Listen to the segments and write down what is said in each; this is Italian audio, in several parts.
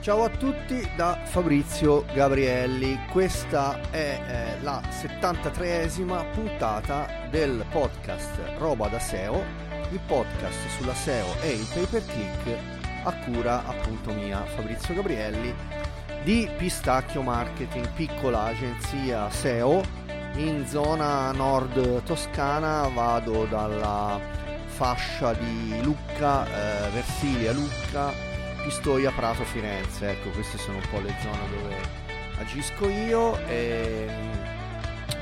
Ciao a tutti da Fabrizio Gabrielli, questa è eh, la 73esima puntata del podcast Roba da SEO, il podcast sulla SEO e il pay per click a cura appunto mia Fabrizio Gabrielli di Pistacchio Marketing, piccola agenzia SEO in zona nord toscana, vado dalla fascia di Lucca, eh, Versilia Lucca, Pistoia, Prato, Firenze, ecco queste sono un po' le zone dove agisco io e,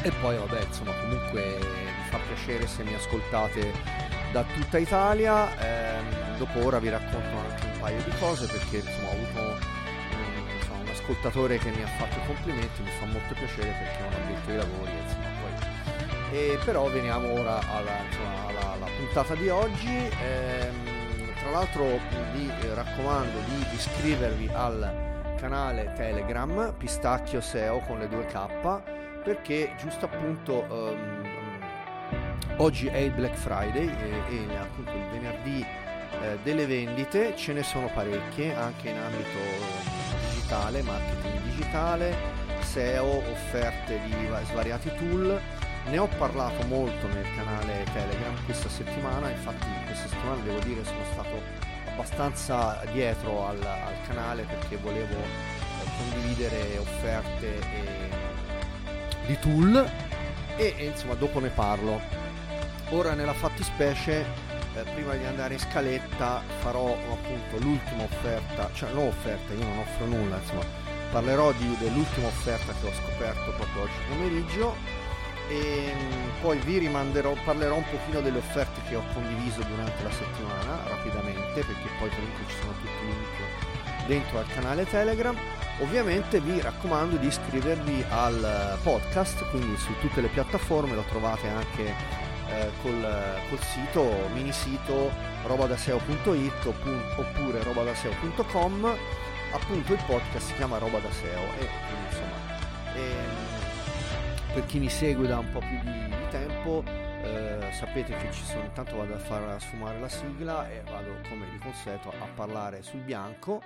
e poi vabbè insomma comunque mi fa piacere se mi ascoltate da tutta Italia, ehm, dopo ora vi racconto anche un paio di cose perché insomma ho avuto un, insomma, un ascoltatore che mi ha fatto complimenti, mi fa molto piacere perché non ho detto i lavori insomma poi. E però veniamo ora alla, insomma, alla, alla puntata di oggi. Ehm, tra l'altro vi raccomando di iscrivervi al canale Telegram Pistacchio SEO con le due K perché giusto appunto um, oggi è il Black Friday e, e appunto il venerdì eh, delle vendite ce ne sono parecchie anche in ambito digitale, marketing digitale, SEO, offerte di svariati tool ne ho parlato molto nel canale Telegram questa settimana, infatti questa settimana devo dire sono stato abbastanza dietro al, al canale perché volevo eh, condividere offerte e, di tool e, e, insomma dopo ne parlo. Ora nella fattispecie, eh, prima di andare in scaletta, farò appunto l'ultima offerta, cioè non offerta, io non offro nulla, insomma parlerò di, dell'ultima offerta che ho scoperto proprio oggi pomeriggio e mm, poi vi rimanderò, parlerò un pochino delle offerte che ho condiviso durante la settimana rapidamente perché poi comunque ci sono tutti i link dentro al canale Telegram. Ovviamente vi raccomando di iscrivervi al podcast, quindi su tutte le piattaforme lo trovate anche eh, col, col, sito, mini sito robadaseo.it oppure robadaseo.com. Appunto il podcast si chiama Roba da SEO e quindi insomma... E, per chi mi segue da un po' più di, di tempo eh, sapete che ci sono intanto vado a far sfumare la sigla e vado come di consueto a parlare sul bianco.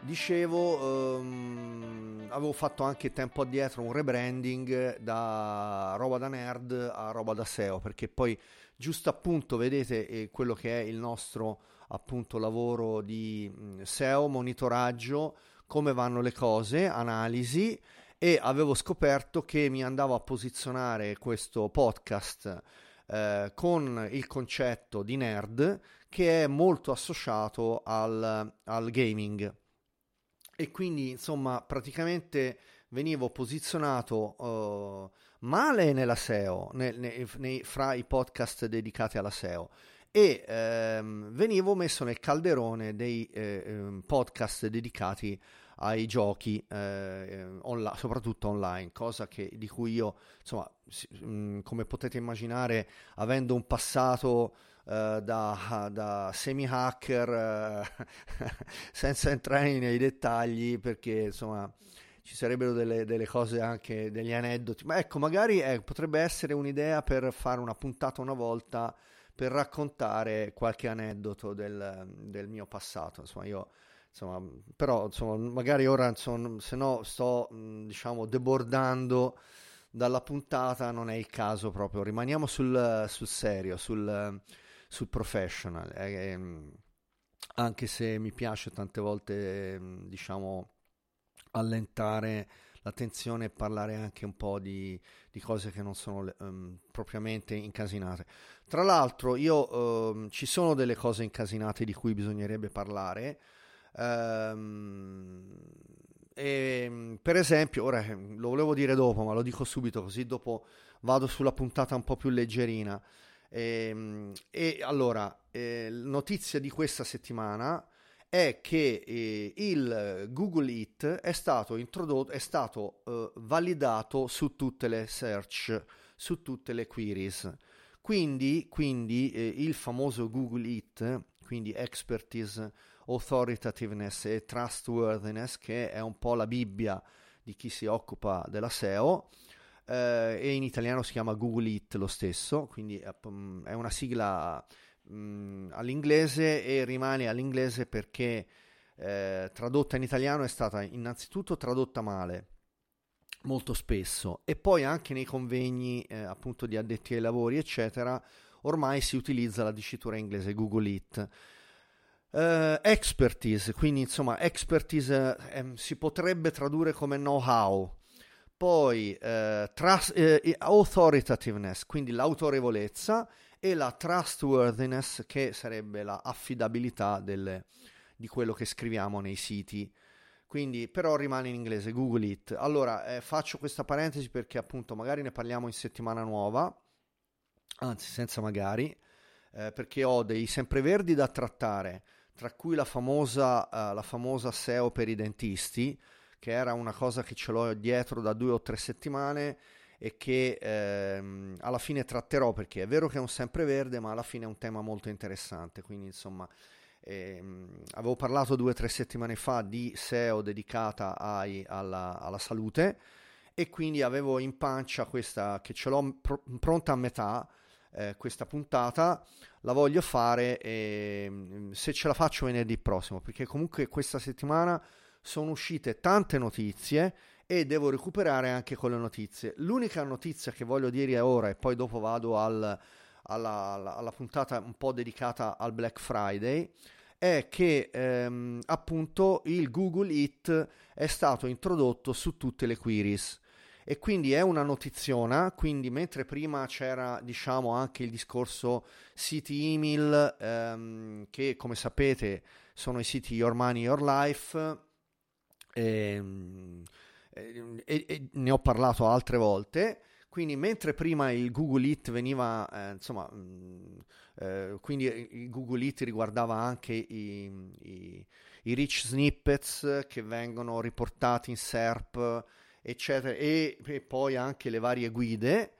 Dicevo ehm, avevo fatto anche tempo addietro un rebranding da roba da nerd a roba da SEO perché poi giusto appunto vedete eh, quello che è il nostro appunto lavoro di mh, SEO monitoraggio come vanno le cose analisi e avevo scoperto che mi andavo a posizionare questo podcast eh, con il concetto di nerd che è molto associato al, al gaming. E quindi insomma praticamente venivo posizionato uh, male nella SEO, nei, nei, nei, fra i podcast dedicati alla SEO e ehm, venivo messo nel calderone dei eh, ehm, podcast dedicati ai giochi, eh, online, soprattutto online, cosa che, di cui io, insomma, mm, come potete immaginare, avendo un passato eh, da, da semi-hacker, eh, senza entrare nei dettagli, perché insomma ci sarebbero delle, delle, cose anche, degli aneddoti, ma ecco, magari eh, potrebbe essere un'idea per fare una puntata una volta per raccontare qualche aneddoto del, del mio passato, insomma io insomma, però insomma, magari ora insomma, se no sto diciamo debordando dalla puntata, non è il caso proprio, rimaniamo sul, sul serio, sul, sul professional, eh, ehm, anche se mi piace tante volte ehm, diciamo allentare l'attenzione e parlare anche un po' di, di cose che non sono um, propriamente incasinate. Tra l'altro, io um, ci sono delle cose incasinate di cui bisognerebbe parlare. Um, e, per esempio, ora eh, lo volevo dire dopo, ma lo dico subito così dopo vado sulla puntata un po' più leggerina. E, ehm, e allora, eh, notizia di questa settimana è che eh, il Google It è stato introdotto, è stato eh, validato su tutte le search, su tutte le queries. Quindi, quindi eh, il famoso Google It, quindi expertise authoritativeness e trustworthiness, che è un po' la Bibbia di chi si occupa della SEO. Eh, e in italiano si chiama Google It lo stesso, quindi è una sigla mh, all'inglese e rimane all'inglese perché eh, tradotta in italiano è stata innanzitutto tradotta male molto spesso e poi anche nei convegni eh, appunto di addetti ai lavori eccetera ormai si utilizza la dicitura inglese Google It Uh, expertise, quindi insomma expertise eh, si potrebbe tradurre come know-how, poi uh, trust, uh, authoritativeness, quindi l'autorevolezza e la trustworthiness che sarebbe la affidabilità delle, di quello che scriviamo nei siti. Quindi però rimane in inglese Google It. Allora eh, faccio questa parentesi perché appunto magari ne parliamo in settimana nuova, anzi senza magari, eh, perché ho dei sempreverdi da trattare tra cui la famosa, uh, la famosa SEO per i dentisti, che era una cosa che ce l'ho dietro da due o tre settimane e che ehm, alla fine tratterò perché è vero che è un sempreverde, ma alla fine è un tema molto interessante. Quindi, insomma, ehm, avevo parlato due o tre settimane fa di SEO dedicata ai, alla, alla, salute e quindi avevo in pancia questa che ce l'ho pr- pronta a metà. Eh, questa puntata la voglio fare e mm, se ce la faccio venerdì prossimo, perché comunque questa settimana sono uscite tante notizie e devo recuperare anche quelle notizie. L'unica notizia che voglio dire ora e poi dopo vado al, alla, alla, alla, puntata un po' dedicata al Black Friday è che ehm, appunto il Google It è stato introdotto su tutte le queries e quindi è una notiziona, quindi mentre prima c'era diciamo anche il discorso siti email ehm, che come sapete sono i siti Your Money, Your Life ehm, e, e, e ne ho parlato altre volte. Quindi mentre prima il Google It veniva, eh, insomma, mh, mm, eh, quindi il Google It riguardava anche i, i, i, rich snippets che vengono riportati in SERP eccetera, e, e poi anche le varie guide,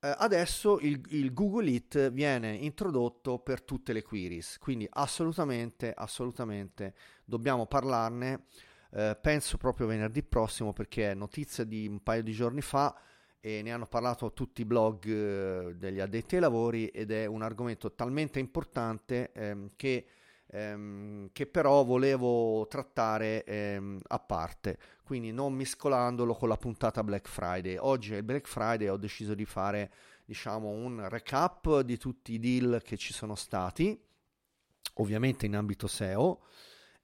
eh, adesso il, il, Google It viene introdotto per tutte le queries, quindi assolutamente, assolutamente dobbiamo parlarne. Eh, penso proprio venerdì prossimo perché è notizia di un paio di giorni fa e ne hanno parlato tutti i blog eh, degli addetti ai lavori ed è un argomento talmente importante ehm, che ehm, che però volevo trattare ehm, a parte, quindi non mescolandolo con la puntata Black Friday. Oggi è Black Friday, ho deciso di fare diciamo un recap di tutti i deal che ci sono stati, ovviamente in ambito SEO.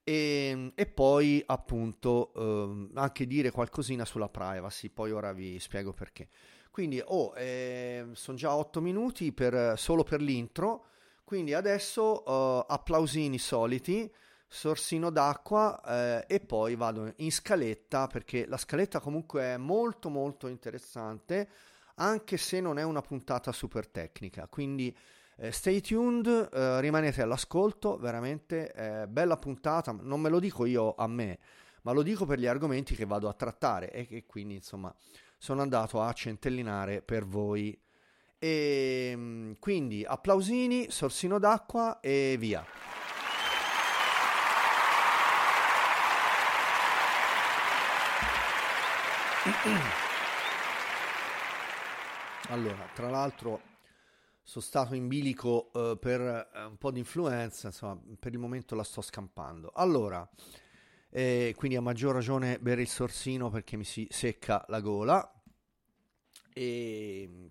E, e, poi appunto eh, anche dire qualcosina sulla privacy, poi ora vi spiego perché. Quindi oh, eh, sono già 8 minuti per, solo per l'intro. Quindi adesso uh, applausini soliti, sorsino d'acqua eh, e poi vado in scaletta perché la scaletta comunque è molto molto interessante anche se non è una puntata super tecnica. Quindi eh, stay tuned, eh, rimanete all'ascolto, veramente bella puntata, non me lo dico io a me, ma lo dico per gli argomenti che vado a trattare e che quindi insomma sono andato a centellinare per voi e ehm, quindi applausini, sorsino d'acqua e via. Allora, tra l'altro sono stato in bilico uh, per uh, un po' di influenza, insomma, per il momento la sto scampando. Allora, eh, quindi a maggior ragione bere il sorsino perché mi si secca la gola. E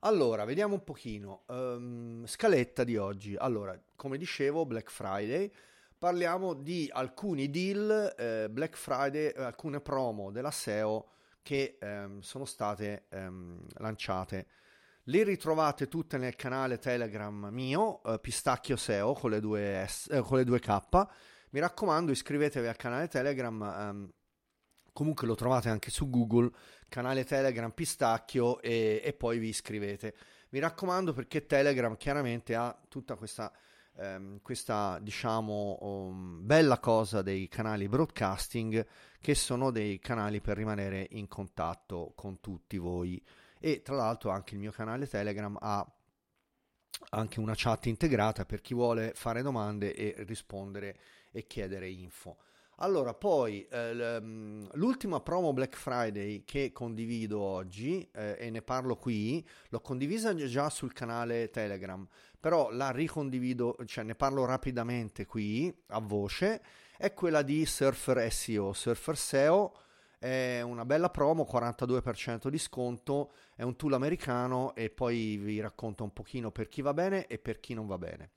allora, vediamo un pochino. Um, scaletta di oggi. Allora, come dicevo, Black Friday. Parliamo di alcuni deal eh, Black Friday, eh, alcune promo della SEO che ehm, sono state ehm, lanciate. Le ritrovate tutte nel canale Telegram mio, eh, Pistacchio SEO con le, due S, eh, con le due K. Mi raccomando, iscrivetevi al canale Telegram. Ehm, comunque lo trovate anche su Google canale Telegram Pistacchio e, e poi vi iscrivete. Mi raccomando perché Telegram chiaramente ha tutta questa, ehm, questa diciamo, um, bella cosa dei canali broadcasting che sono dei canali per rimanere in contatto con tutti voi. E tra l'altro anche il mio canale Telegram ha anche una chat integrata per chi vuole fare domande e rispondere e chiedere info. Allora, poi eh, mm, l'ultima promo Black Friday che condivido oggi eh, e ne parlo qui, l'ho condivisa già sul canale Telegram, però la ricondivido, cioè ne parlo rapidamente qui a voce, è quella di Surfer SEO. Surfer SEO è una bella promo, 42% di sconto, è un tool americano e poi vi racconto un pochino per chi va bene e per chi non va bene.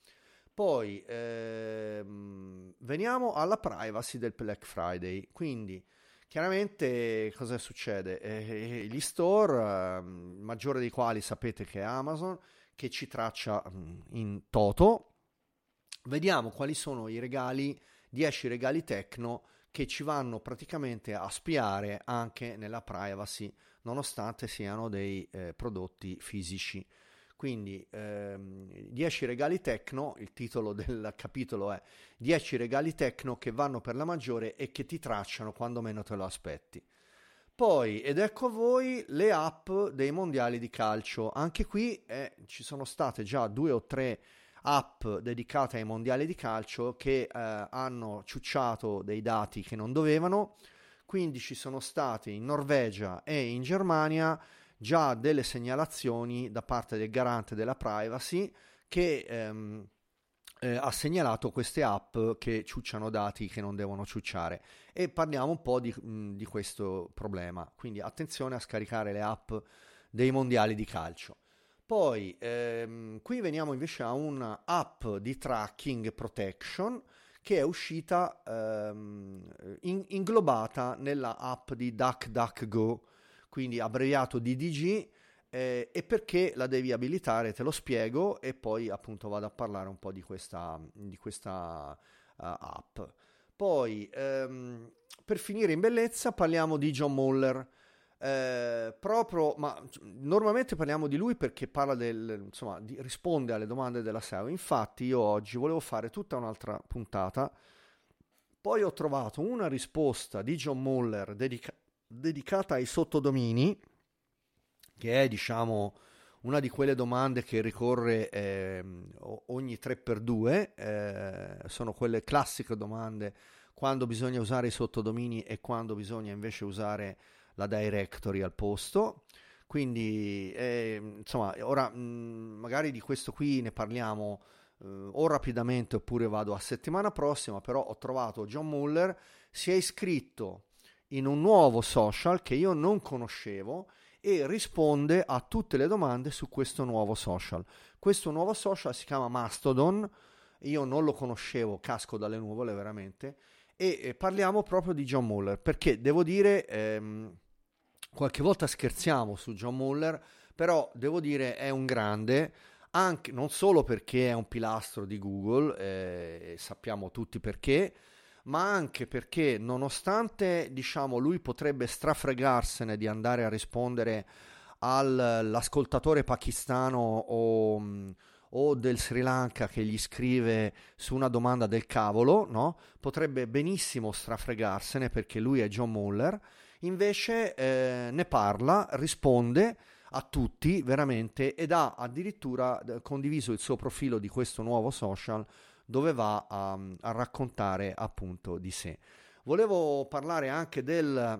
Poi ehm, veniamo alla privacy del Black Friday, quindi chiaramente cosa succede? Eh, gli store, eh, maggiore dei quali sapete che è Amazon, che ci traccia mm, in toto, vediamo quali sono i regali, 10 regali tecno che ci vanno praticamente a spiare anche nella privacy, nonostante siano dei eh, prodotti fisici. Quindi ehm, 10 regali tecno, il titolo del capitolo è 10 regali tecno che vanno per la maggiore e che ti tracciano quando meno te lo aspetti. Poi, ed ecco a voi le app dei mondiali di calcio. Anche qui eh, ci sono state già due o tre app dedicate ai mondiali di calcio che eh, hanno ciucciato dei dati che non dovevano. Quindi ci sono state in Norvegia e in Germania già delle segnalazioni da parte del garante della privacy che ehm, eh, ha segnalato queste app che ciucciano dati che non devono ciucciare e parliamo un po' di, mh, di questo problema. Quindi attenzione a scaricare le app dei mondiali di calcio. Poi ehm, qui veniamo invece a un'app di tracking protection che è uscita ehm, in, inglobata nella app di DuckDuckGo, quindi abbreviato DDG, eh, e perché la devi abilitare te lo spiego e poi appunto vado a parlare un po' di questa, di questa uh, app. Poi ehm, per finire in bellezza parliamo di John Muller eh, proprio, ma normalmente parliamo di lui perché parla del, insomma, di, risponde alle domande della SEO. Infatti io oggi volevo fare tutta un'altra puntata, poi ho trovato una risposta di John Muller dedica- dedicata ai sottodomini, che è diciamo una di quelle domande che ricorre eh, ogni 3x2, eh, sono quelle classiche domande quando bisogna usare i sottodomini e quando bisogna invece usare la directory al posto. Quindi, eh, insomma, ora mh, mm, magari di questo qui ne parliamo eh, o rapidamente oppure vado a settimana prossima, però ho trovato John Muller, si è iscritto in un nuovo social che io non conoscevo e risponde a tutte le domande su questo nuovo social. Questo nuovo social si chiama Mastodon, io non lo conoscevo, casco dalle nuvole veramente, e, parliamo proprio di John Muller, perché devo dire... Ehm, Qualche volta scherziamo su John Muller, però devo dire è un grande, anche, non solo perché è un pilastro di Google, eh, sappiamo tutti perché, ma anche perché nonostante diciamo, lui potrebbe strafregarsene di andare a rispondere all'ascoltatore pakistano o, o, del Sri Lanka che gli scrive su una domanda del cavolo, no? potrebbe benissimo strafregarsene perché lui è John Muller invece eh, ne parla, risponde a tutti veramente ed ha addirittura eh, condiviso il suo profilo di questo nuovo social dove va a, a raccontare appunto di sé. Volevo parlare anche del,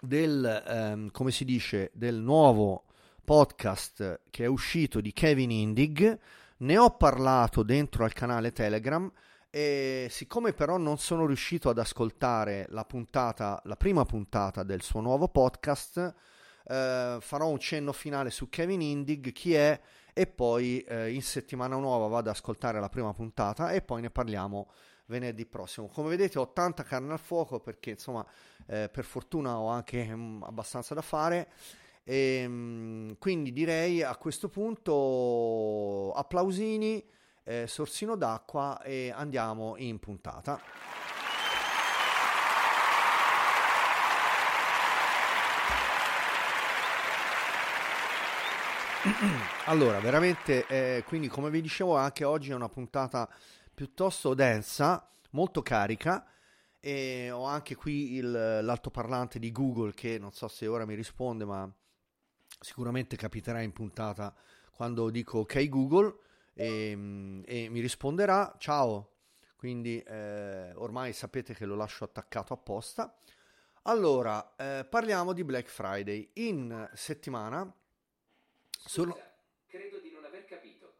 del ehm, come si dice, del nuovo podcast che è uscito di Kevin Indig. Ne ho parlato dentro al canale Telegram e siccome però non sono riuscito ad ascoltare la puntata, la prima puntata del suo nuovo podcast, eh, farò un cenno finale su Kevin Indig, chi è, e poi eh, in settimana nuova vado ad ascoltare la prima puntata e poi ne parliamo venerdì prossimo. Come vedete ho tanta carne al fuoco perché insomma eh, per fortuna ho anche um, abbastanza da fare. E, um, quindi direi a questo punto applausini eh, sorsino d'acqua e andiamo in puntata. Allora, veramente, eh, quindi come vi dicevo, anche oggi è una puntata piuttosto densa, molto carica. E ho anche qui il, l'altoparlante di Google che non so se ora mi risponde, ma sicuramente capiterà in puntata quando dico ok Google e, ehm, e mi risponderà ciao. Quindi eh, ormai sapete che lo lascio attaccato apposta. Allora, eh, parliamo di Black Friday. In settimana... Sono... credo di non aver capito.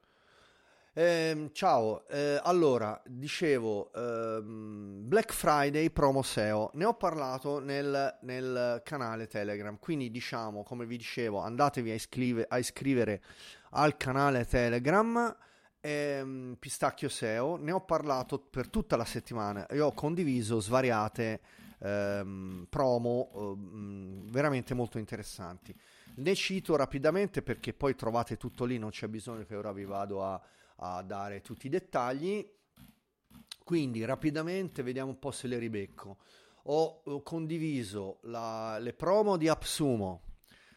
Eh, ciao, eh, allora dicevo ehm, Black Friday promo SEO, ne ho parlato nel, nel, canale Telegram, quindi diciamo come vi dicevo andatevi a, iscrive, a iscrivere al canale Telegram ehm, Pistacchio SEO, ne ho parlato per tutta la settimana. E ho condiviso svariate ehm, promo ehm, veramente molto interessanti. Ne cito rapidamente perché poi trovate tutto lì, non c'è bisogno che ora vi vado a a dare tutti i dettagli. Quindi rapidamente vediamo un po' se le ribecco. Ho, ho condiviso la, le promo di AppSumo,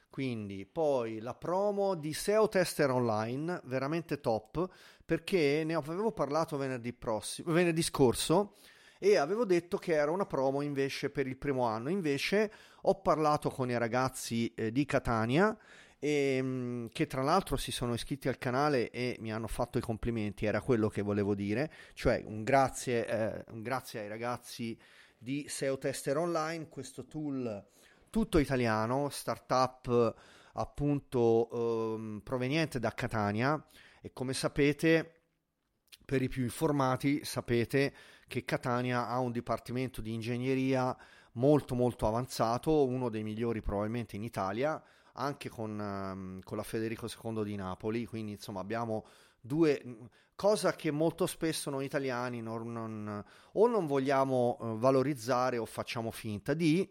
quindi poi la promo di SEO Tester Online, veramente top, perché ne avevo parlato venerdì, prossimo, venerdì scorso e avevo detto che era una promo invece per il primo anno. Invece ho parlato con i ragazzi eh, di Catania e, ehm, che tra l'altro si sono iscritti al canale e mi hanno fatto i complimenti, era quello che volevo dire, cioè un grazie, eh, un grazie ai ragazzi di SEO Tester Online, questo tool tutto italiano, startup appunto eh, proveniente da Catania. E come sapete per i più informati sapete che Catania ha un dipartimento di ingegneria molto molto avanzato, uno dei migliori probabilmente in Italia, anche con, um, con la Federico II di Napoli, quindi insomma abbiamo due cosa che molto spesso noi italiani non, non, o non vogliamo uh, valorizzare o facciamo finta di,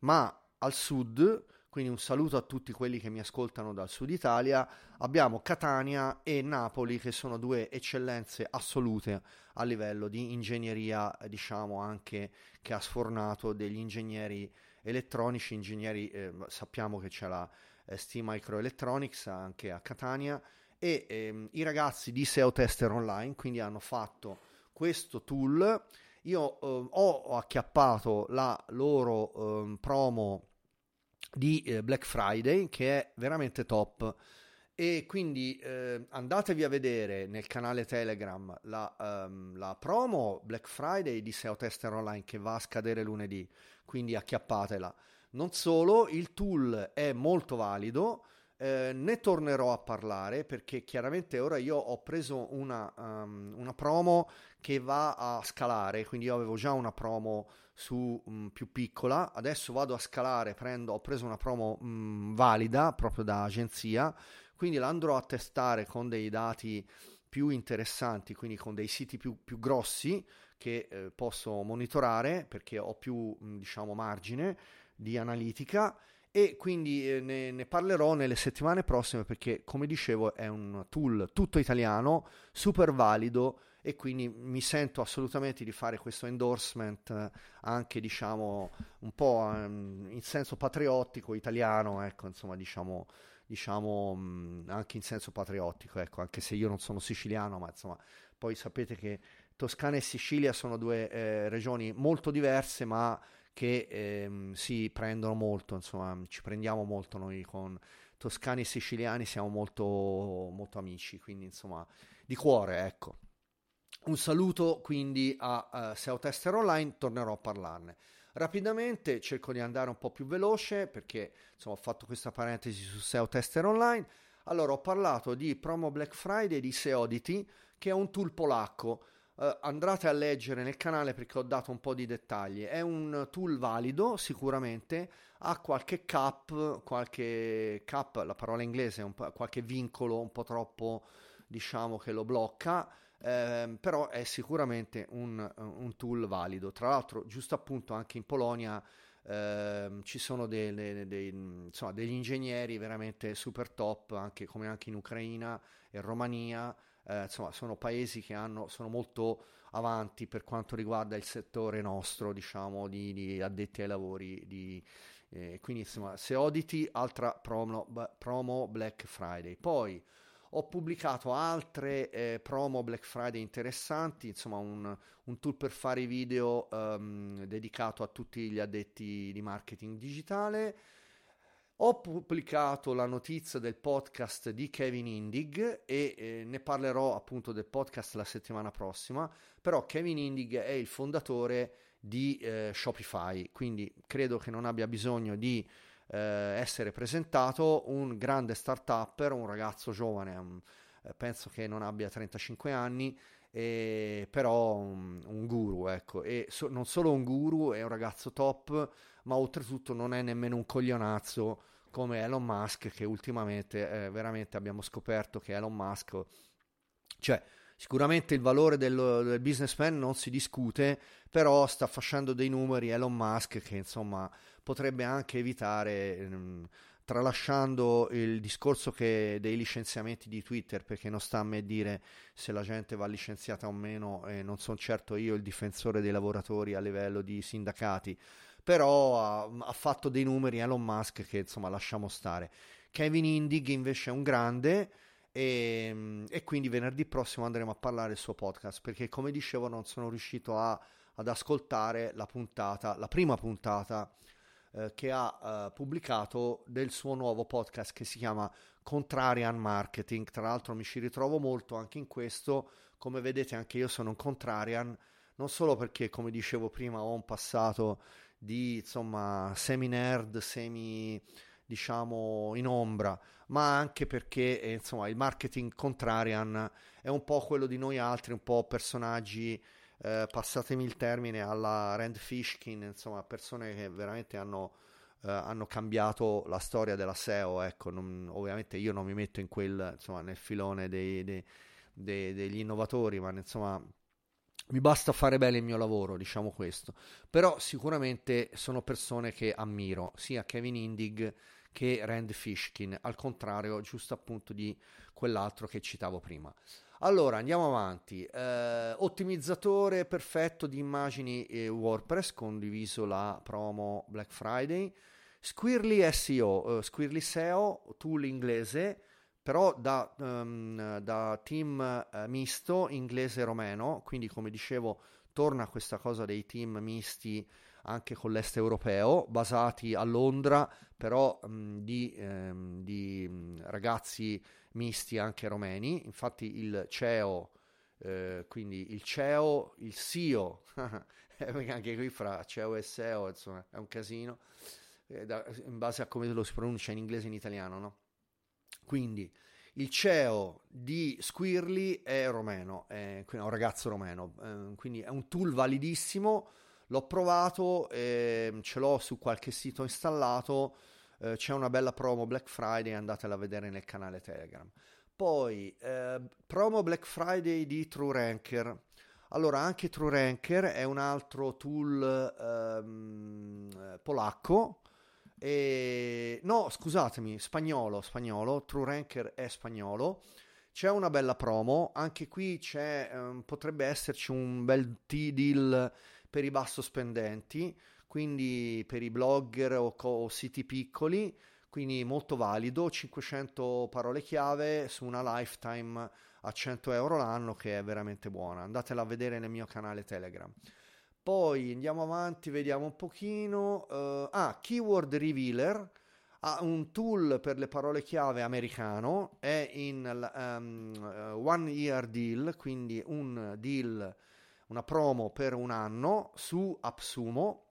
ma al sud, quindi un saluto a tutti quelli che mi ascoltano dal sud Italia, abbiamo Catania e Napoli che sono due eccellenze assolute a livello di ingegneria, diciamo anche che ha sfornato degli ingegneri elettronici, ingegneri, eh, sappiamo che c'è la eh, ST Microelectronics anche a Catania e ehm, i ragazzi di SEO Tester Online quindi hanno fatto questo tool. Io eh, ho acchiappato la loro ehm, promo di eh, Black Friday che è veramente top e quindi eh, andatevi a vedere nel canale Telegram la, um, la, promo Black Friday di SEO Tester Online che va a scadere lunedì, quindi acchiappatela. Non solo, il tool è molto valido, eh, ne tornerò a parlare perché chiaramente ora io ho preso una, um, una, promo che va a scalare, quindi io avevo già una promo su um, più piccola, adesso vado a scalare, prendo, ho preso una promo um, valida proprio da agenzia quindi la andrò a testare con dei dati più interessanti, quindi con dei siti più, più grossi che eh, posso monitorare perché ho più diciamo margine di analitica e quindi eh, ne, ne, parlerò nelle settimane prossime perché come dicevo è un tool tutto italiano, super valido e quindi mi sento assolutamente di fare questo endorsement eh, anche diciamo un po' um, in senso patriottico italiano, ecco insomma diciamo diciamo anche in senso patriottico, ecco, anche se io non sono siciliano, ma insomma, poi sapete che Toscana e Sicilia sono due eh, regioni molto diverse, ma che eh, si prendono molto, insomma, ci prendiamo molto noi con toscani e siciliani, siamo molto, molto amici, quindi insomma, di cuore, ecco. Un saluto quindi a uh, SEO Tester Online, tornerò a parlarne. Rapidamente cerco di andare un po' più veloce perché insomma, ho fatto questa parentesi su SEO Tester Online. Allora ho parlato di Promo Black Friday di Seodity che è un tool polacco. Uh, andate a leggere nel canale perché ho dato un po' di dettagli. È un tool valido sicuramente, ha qualche cap, qualche cap, la parola inglese, un qualche vincolo un po' troppo diciamo che lo blocca eh, però è sicuramente un, un, tool valido. Tra l'altro, giusto appunto anche in Polonia eh, ci sono delle, dei, insomma, degli ingegneri veramente super top, anche, come anche in Ucraina e Romania. Eh, insomma, sono paesi che hanno, sono molto avanti per quanto riguarda il settore nostro, diciamo, di, di addetti ai lavori. Di, eh, quindi, insomma, se auditi, altra promo, promo Black Friday. Poi ho pubblicato altre eh, promo Black Friday interessanti, insomma un, un tool per fare video um, dedicato a tutti gli addetti di marketing digitale. Ho pubblicato la notizia del podcast di Kevin Indig e eh, ne parlerò appunto del podcast la settimana prossima, però Kevin Indig è il fondatore di eh, Shopify, quindi credo che non abbia bisogno di eh, essere presentato un grande start-upper, un ragazzo giovane, um, penso che non abbia 35 anni, e, però un, un, guru, ecco, e so, non solo un guru, è un ragazzo top, ma oltretutto non è nemmeno un coglionazzo come Elon Musk, che ultimamente eh, veramente abbiamo scoperto che Elon Musk, cioè sicuramente il valore del, del businessman non si discute, però sta facendo dei numeri Elon Musk che insomma potrebbe anche evitare... Ehm, tralasciando il discorso dei licenziamenti di Twitter, perché non sta a me dire se la gente va licenziata o meno, e non sono certo io il difensore dei lavoratori a livello di sindacati, però ha, ha fatto dei numeri Elon Musk che insomma lasciamo stare. Kevin Indig invece è un grande e, e, quindi venerdì prossimo andremo a parlare del suo podcast perché come dicevo non sono riuscito a, ad ascoltare la puntata, la prima puntata eh, che ha eh, pubblicato del suo nuovo podcast che si chiama Contrarian Marketing. Tra l'altro mi ci ritrovo molto anche in questo, come vedete anche io sono un contrarian, non solo perché come dicevo prima ho un passato di insomma semi nerd, semi diciamo in ombra, ma anche perché eh, insomma il marketing contrarian è un po' quello di noi altri, un po' personaggi eh, passatemi il termine, alla Rand Fishkin, insomma, persone che veramente hanno, eh, hanno cambiato la storia della SEO. Ecco, non, ovviamente io non mi metto in quel, insomma, nel filone dei, dei, dei, degli innovatori, ma insomma mi basta fare bene il mio lavoro, diciamo questo. Però sicuramente sono persone che ammiro, sia Kevin Indig che Rand Fishkin, al contrario, giusto appunto di quell'altro che citavo prima. Allora, andiamo avanti. Eh, ottimizzatore perfetto di immagini e WordPress, condiviso la promo Black Friday. Squirly SEO, eh, Squirly SEO, tool inglese, però da, um, da team uh, misto inglese-romeno, quindi come dicevo torna questa cosa dei team misti anche con l'est europeo, basati a Londra, però um, di, um, di ragazzi misti anche romeni, infatti il CEO, eh, quindi il CEO, il CEO, anche qui fra CEO e SEO insomma è un casino, eh, da, in base a come lo si pronuncia in inglese e in italiano, no? Quindi il CEO di Squirly è romeno, è un ragazzo romeno, eh, quindi è un tool validissimo, l'ho provato, eh, ce l'ho su qualche sito installato, eh, c'è una bella promo Black Friday, andatela a vedere nel canale Telegram. Poi eh, promo Black Friday di TrueRanker. Allora, anche TrueRanker è un altro tool ehm, polacco. E... No, scusatemi, spagnolo, spagnolo, TrueRanker è spagnolo. C'è una bella promo, anche qui c'è, ehm, potrebbe esserci un bel T-deal per i basso spendenti quindi per i blogger o, o siti piccoli, quindi molto valido, 500 parole chiave su una lifetime a 100 euro l'anno che è veramente buona, andatela a vedere nel mio canale Telegram. Poi andiamo avanti, vediamo un pochino. Uh, ah, Keyword Revealer ha un tool per le parole chiave americano, è in um, one year deal, quindi un deal, una promo per un anno su AppSumo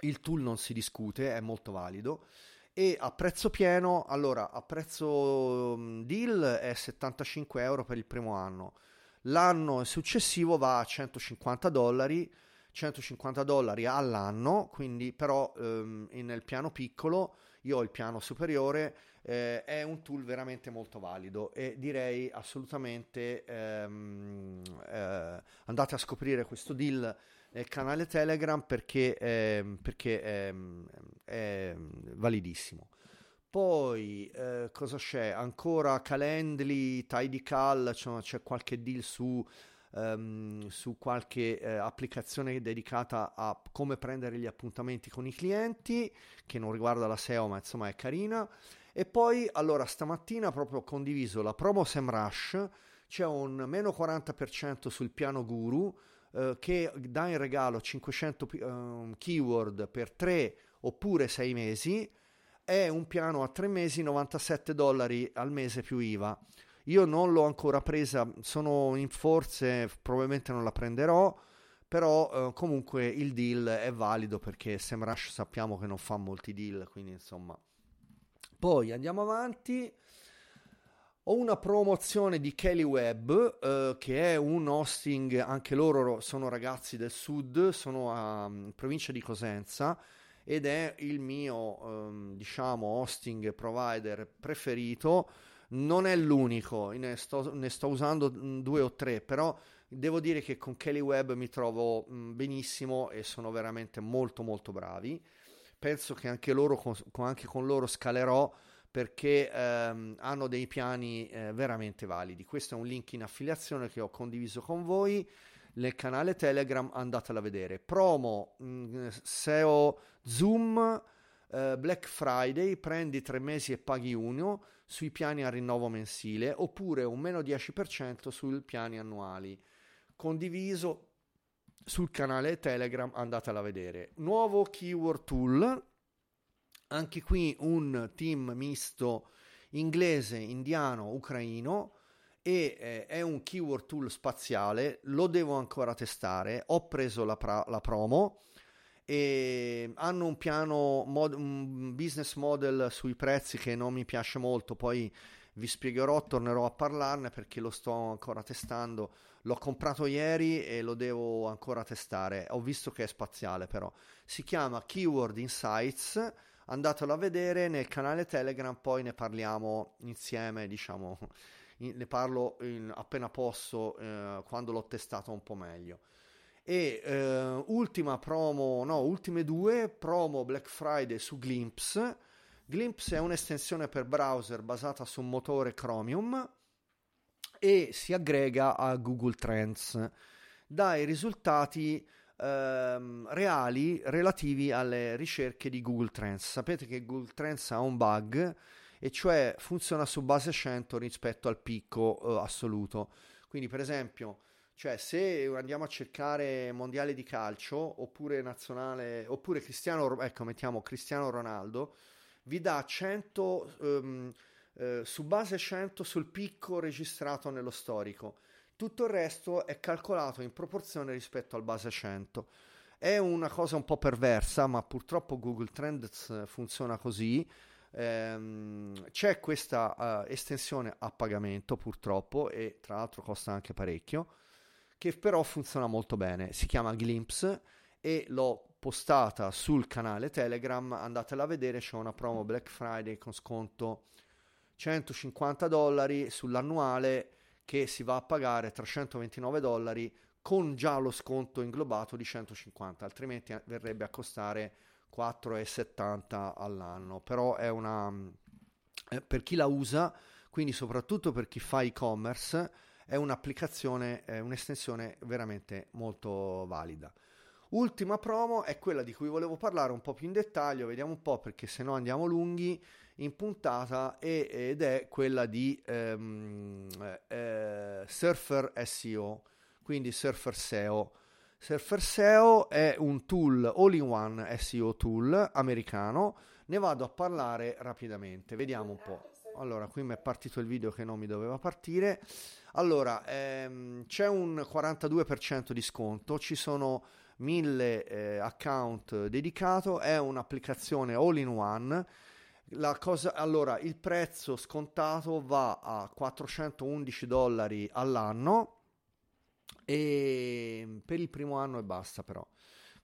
il tool non si discute, è molto valido. E a prezzo pieno, allora a prezzo mm, deal è 75 euro per il primo anno, l'anno successivo va a 150 dollari, 150 dollari all'anno, quindi però ehm, nel piano piccolo, io ho il piano superiore, eh, è un tool veramente molto valido e direi assolutamente ehm, eh, andate a scoprire questo deal nel canale Telegram perché, eh, perché è, è, validissimo. Poi eh, cosa c'è? Ancora Calendly, Tidycal, cioè, c'è qualche deal su, um, su qualche eh, applicazione dedicata a come prendere gli appuntamenti con i clienti, che non riguarda la SEO ma insomma è carina. E poi allora stamattina proprio ho condiviso la promo SEMrush, c'è un meno 40% sul piano guru eh, che dà in regalo 500 uh, ehm, keyword per 3 oppure 6 mesi, è un piano a 3 mesi 97 dollari al mese più IVA. Io non l'ho ancora presa, sono in forze, probabilmente non la prenderò, però eh, comunque il deal è valido perché SEMrush sappiamo che non fa molti deal, quindi insomma. Poi andiamo avanti. Ho una promozione di Kelly Webb, eh, che è un hosting, anche loro sono ragazzi del sud, sono a um, provincia di Cosenza ed è il mio, um, diciamo, hosting provider preferito. Non è l'unico, ne sto, ne sto usando mm, due o tre, però devo dire che con Kelly Webb mi trovo mm, benissimo e sono veramente molto molto bravi. Penso che anche, loro, anche con loro scalerò perché ehm, hanno dei piani eh, veramente validi. Questo è un link in affiliazione che ho condiviso con voi nel canale Telegram, andatela a vedere. Promo mh, mm, SEO Zoom eh, Black Friday, prendi tre mesi e paghi uno sui piani a rinnovo mensile oppure un meno 10% sui piani annuali. Condiviso sul canale Telegram, andatela a vedere. Nuovo keyword tool anche qui un team misto inglese, indiano, ucraino e eh, è un keyword tool spaziale, lo devo ancora testare, ho preso la, pra- la promo e hanno un piano, mod- un business model sui prezzi che non mi piace molto, poi vi spiegherò, tornerò a parlarne perché lo sto ancora testando, l'ho comprato ieri e lo devo ancora testare, ho visto che è spaziale però, si chiama Keyword Insights, andatelo a vedere nel canale Telegram, poi ne parliamo insieme, diciamo, in, ne parlo in, appena posso eh, quando l'ho testato un po' meglio. E eh, ultima promo, no, ultime due promo Black Friday su Glimpse. Glimpse è un'estensione per browser basata su un motore Chromium e si aggrega a Google Trends. Dà i risultati ehm, reali relativi alle ricerche di Google Trends. Sapete che Google Trends ha un bug e cioè funziona su base 100 rispetto al picco eh, assoluto. Quindi per esempio, cioè se andiamo a cercare mondiale di calcio oppure nazionale oppure Cristiano, ecco mettiamo Cristiano Ronaldo, vi dà 100 um, eh, su base 100 sul picco registrato nello storico tutto il resto è calcolato in proporzione rispetto al base 100. È una cosa un po' perversa, ma purtroppo Google Trends funziona così. Ehm, c'è questa uh, estensione a pagamento purtroppo e tra l'altro costa anche parecchio, che però funziona molto bene. Si chiama Glimpse e l'ho postata sul canale Telegram. Andatela a vedere, c'è una promo Black Friday con sconto 150 dollari sull'annuale che si va a pagare 329 dollari con già lo sconto inglobato di 150, altrimenti verrebbe a costare 4,70 all'anno. Però è una eh, per chi la usa, quindi soprattutto per chi fa e-commerce, è un'applicazione, è un'estensione veramente molto valida. Ultima promo è quella di cui volevo parlare un po' più in dettaglio, vediamo un po' perché se no andiamo lunghi in puntata e, ed è quella di ehm, eh, Surfer SEO, quindi Surfer SEO. Surfer SEO è un tool all-in-one SEO tool americano, ne vado a parlare rapidamente, vediamo un po'. Allora, qui mi è partito il video che non mi doveva partire. Allora, ehm, c'è un 42% di sconto, ci sono 1000 eh, account dedicato, è un'applicazione all-in-one la cosa, allora, il prezzo scontato va a 411 dollari all'anno e per il primo anno e basta però.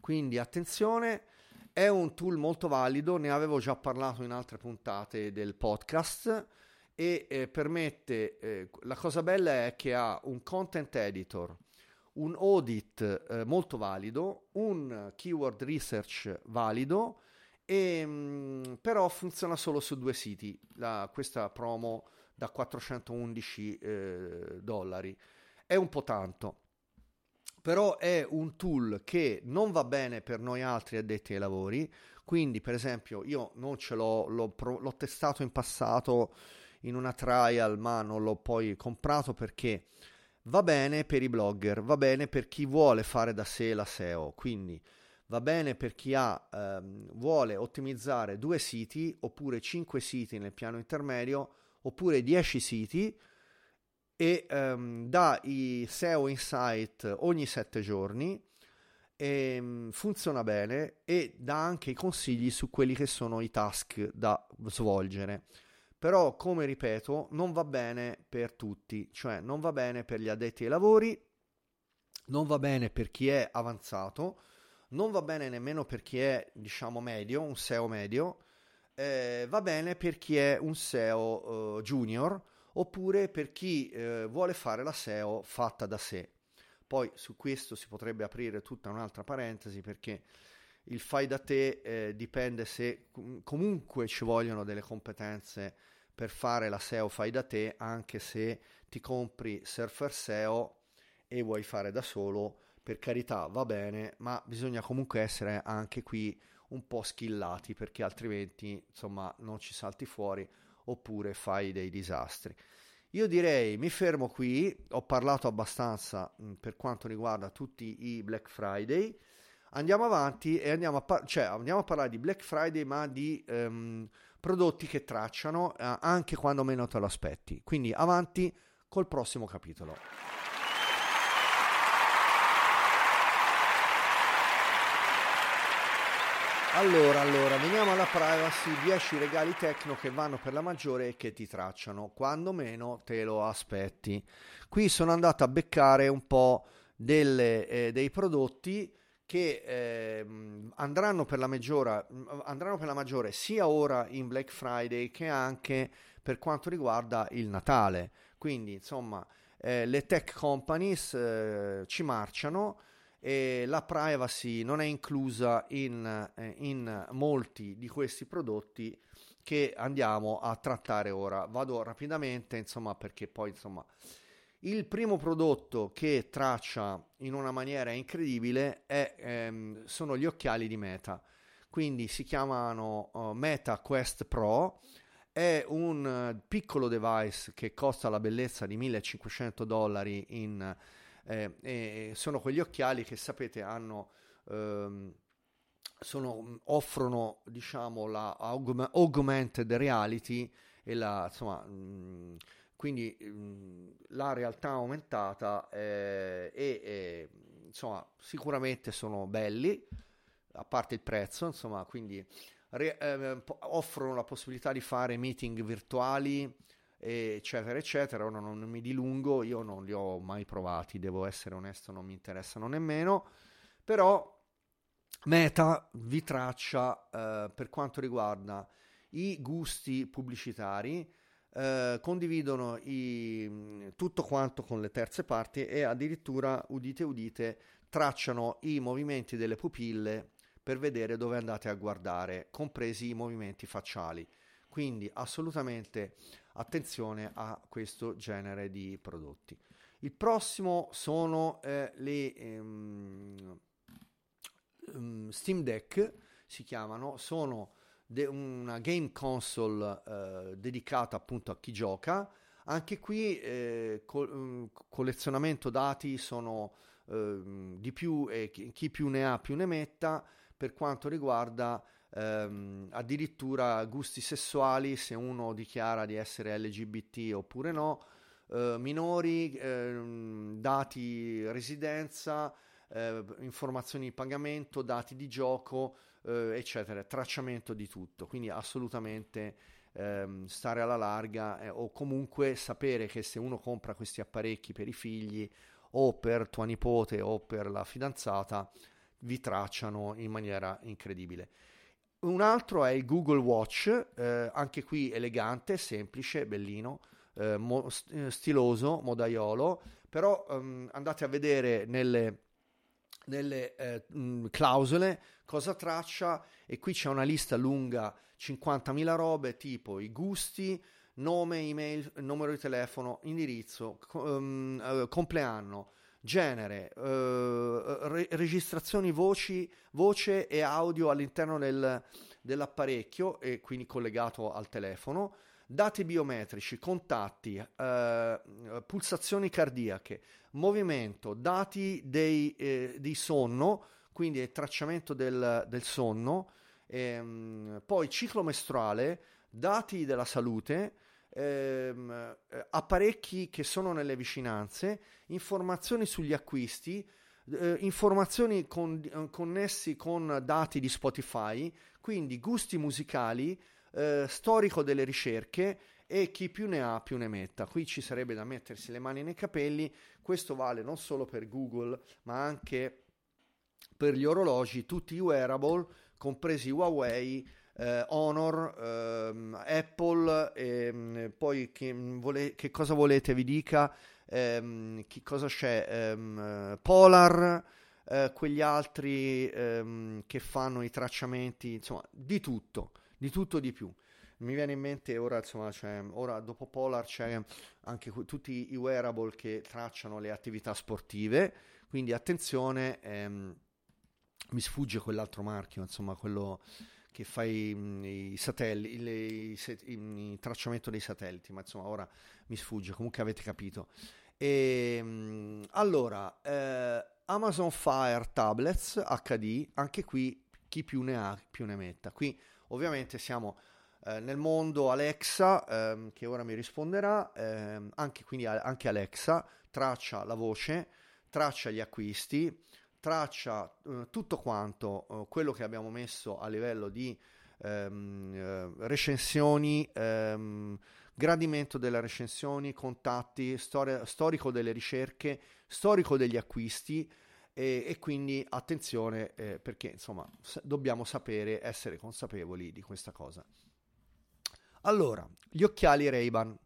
Quindi attenzione, è un tool molto valido, ne avevo già parlato in altre puntate del podcast e eh, permette, eh, la cosa bella è che ha un content editor, un audit eh, molto valido, un keyword research valido, e, mh, però funziona solo su due siti, la, questa promo da 411 eh, dollari. È un po' tanto, però è un tool che non va bene per noi altri addetti ai lavori, quindi per esempio io non ce l'ho, l'ho, l'ho testato in passato in una trial, ma non l'ho poi comprato perché va bene per i blogger, va bene per chi vuole fare da sé la SEO, quindi va bene per chi ha, ehm, vuole ottimizzare due siti oppure cinque siti nel piano intermedio oppure 10 siti e ehm, dà i SEO Insight ogni 7 giorni e, ehm, funziona bene e dà anche i consigli su quelli che sono i task da svolgere. Però come ripeto non va bene per tutti, cioè non va bene per gli addetti ai lavori, non va bene per chi è avanzato, non va bene nemmeno per chi è diciamo medio, un SEO medio, eh, va bene per chi è un SEO eh, junior oppure per chi eh, vuole fare la SEO fatta da sé. Poi su questo si potrebbe aprire tutta un'altra parentesi perché il fai da te eh, dipende se comunque ci vogliono delle competenze per fare la SEO fai da te, anche se ti compri Surfer SEO e vuoi fare da solo, per carità va bene, ma bisogna comunque essere anche qui un po' skillati perché altrimenti insomma non ci salti fuori oppure fai dei disastri. Io direi mi fermo qui, ho parlato abbastanza mh, per quanto riguarda tutti i Black Friday. Andiamo avanti e andiamo a, par- cioè, andiamo a parlare di Black Friday, ma di um, prodotti che tracciano uh, anche quando meno te lo aspetti. Quindi avanti col prossimo capitolo. Allora, allora, veniamo alla privacy, 10 regali tecno che vanno per la maggiore e che ti tracciano, quando meno te lo aspetti. Qui sono andato a beccare un po' delle, eh, dei prodotti che eh, andranno, per la maggiore, andranno per la maggiore sia ora in Black Friday che anche per quanto riguarda il Natale. Quindi, insomma, eh, le tech companies eh, ci marciano e la privacy non è inclusa in, eh, in molti di questi prodotti che andiamo a trattare ora. Vado rapidamente, insomma, perché poi, insomma, il primo prodotto che traccia in una maniera incredibile è, ehm, sono gli occhiali di Meta. Quindi si chiamano uh, Meta Quest Pro. È un uh, piccolo device che costa la bellezza di 1500 dollari in eh, sono quegli occhiali che sapete hanno ehm, sono, offrono diciamo la aug- augmented reality e la insomma mh, quindi mh, la realtà aumentata eh, e, e insomma sicuramente sono belli a parte il prezzo insomma quindi re, eh, offrono la possibilità di fare meeting virtuali eccetera eccetera. Ora non, mi dilungo io non li ho mai provati devo essere onesto non mi interessano nemmeno. Però Meta vi traccia eh, per quanto riguarda i gusti pubblicitari eh, condividono i, tutto quanto con le terze parti e addirittura udite udite tracciano i movimenti delle pupille per vedere dove andate a guardare compresi i movimenti facciali. Quindi assolutamente attenzione a questo genere di prodotti. Il prossimo sono eh, le ehm, um, Steam Deck, si chiamano, sono de- una game console eh, dedicata appunto a chi gioca. Anche qui eh, co- um, collezionamento dati sono ehm, di più e chi più ne ha più ne metta per quanto riguarda ehm, addirittura gusti sessuali se uno dichiara di essere LGBT oppure no, eh, minori, ehm, dati residenza, eh, informazioni di pagamento, dati di gioco, eh, eccetera, tracciamento di tutto, quindi assolutamente ehm, stare alla larga eh, o comunque sapere che se uno compra questi apparecchi per i figli o per tua nipote o per la fidanzata vi tracciano in maniera incredibile. Un altro è il Google Watch, eh, anche qui elegante, semplice, bellino, eh, mo- eh, stiloso, modaiolo, però um, andate a vedere nelle, nelle eh, mh, clausole cosa traccia e qui c'è una lista lunga, 50.000 robe tipo i gusti, nome, email, numero di telefono, indirizzo, um, compleanno, genere, eh, re- registrazioni voci, voce e audio all'interno del, dell'apparecchio e quindi collegato al telefono, dati biometrici, contatti, eh, pulsazioni cardiache, movimento, dati dei, eh, di sonno, quindi il tracciamento del, del sonno, ehm, poi ciclo mestruale, dati della salute, ehm, eh, apparecchi che sono nelle vicinanze, informazioni sugli acquisti, eh, informazioni con, eh, connessi con dati di Spotify, quindi gusti musicali, eh, storico delle ricerche e chi più ne ha più ne metta. Qui ci sarebbe da mettersi le mani nei capelli, questo vale non solo per Google ma anche per gli orologi, tutti i wearable, compresi Huawei, eh, Honor, ehm, Apple, ehm, poi che, vole- che, cosa volete vi dica, ehm, che cosa c'è, ehm, Polar, eh, quegli altri ehm, che fanno i tracciamenti, insomma, di tutto, di tutto di più. Mi viene in mente ora, insomma, cioè, ora dopo Polar c'è anche tutti i wearable che tracciano le attività sportive, quindi attenzione, ehm, mi sfugge quell'altro marchio, insomma, quello che fa i, i satelliti, il, il, il, tracciamento dei satelliti, ma insomma ora mi sfugge, comunque avete capito. E, ehm, allora, eh, Amazon Fire Tablets HD, anche qui chi più ne ha più ne metta. Qui ovviamente siamo eh, nel mondo Alexa, ehm, che ora mi risponderà, ehm, anche, quindi anche Alexa traccia la voce, traccia gli acquisti, traccia eh, tutto quanto eh, quello che abbiamo messo a livello di ehm, eh, recensioni, ehm, gradimento delle recensioni, contatti, storia, storico delle ricerche, storico degli acquisti e, e quindi attenzione eh, perché insomma s- dobbiamo sapere, essere consapevoli di questa cosa. Allora, gli occhiali Ray-Ban.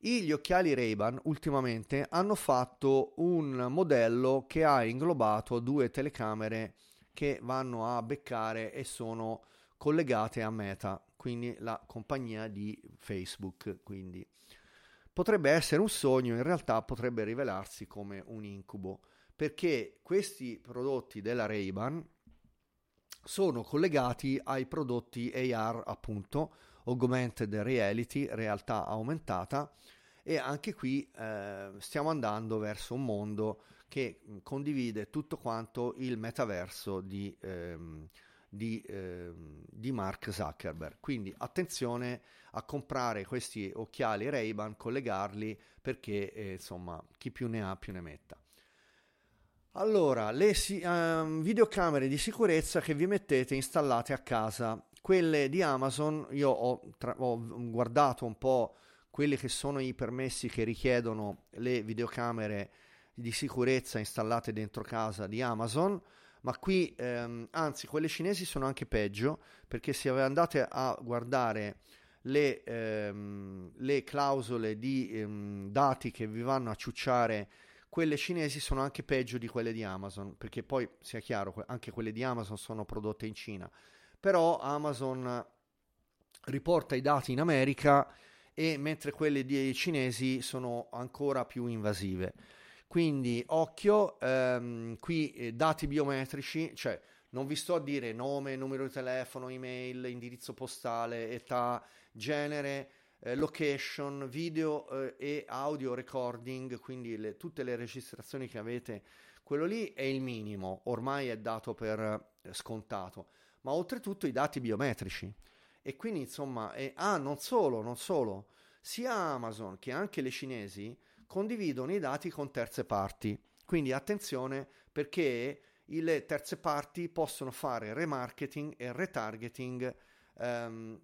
Gli occhiali Ray-Ban ultimamente hanno fatto un modello che ha inglobato due telecamere che vanno a beccare e sono collegate a Meta, quindi la compagnia di Facebook. Quindi potrebbe essere un sogno, in realtà potrebbe rivelarsi come un incubo, perché questi prodotti della Ray-Ban sono collegati ai prodotti AR, appunto, augmented reality, realtà aumentata, e anche qui eh, stiamo andando verso un mondo che condivide tutto quanto il metaverso di, ehm, di, ehm, di Mark Zuckerberg. Quindi attenzione a comprare questi occhiali Ray-Ban, collegarli perché eh, insomma chi più ne ha più ne metta. Allora, le si- um, videocamere di sicurezza che vi mettete installate a casa quelle di Amazon, io ho, tra- ho guardato un po' quelli che sono i permessi che richiedono le videocamere di sicurezza installate dentro casa di Amazon, ma qui ehm, anzi quelle cinesi sono anche peggio perché se andate a guardare le, ehm, le clausole di ehm, dati che vi vanno a ciucciare, quelle cinesi sono anche peggio di quelle di Amazon, perché poi sia chiaro, anche quelle di Amazon sono prodotte in Cina però Amazon riporta i dati in America e mentre quelle dei cinesi sono ancora più invasive. Quindi occhio, ehm, qui eh, dati biometrici, cioè non vi sto a dire nome, numero di telefono, email, indirizzo postale, età, genere, eh, location, video eh, e audio recording, quindi le, tutte le registrazioni che avete, quello lì è il minimo, ormai è dato per eh, scontato ma oltretutto i dati biometrici. E quindi insomma, e, ah, non solo, non solo, sia Amazon che anche le cinesi condividono i dati con terze parti. Quindi attenzione perché le terze parti possono fare remarketing e retargeting ehm,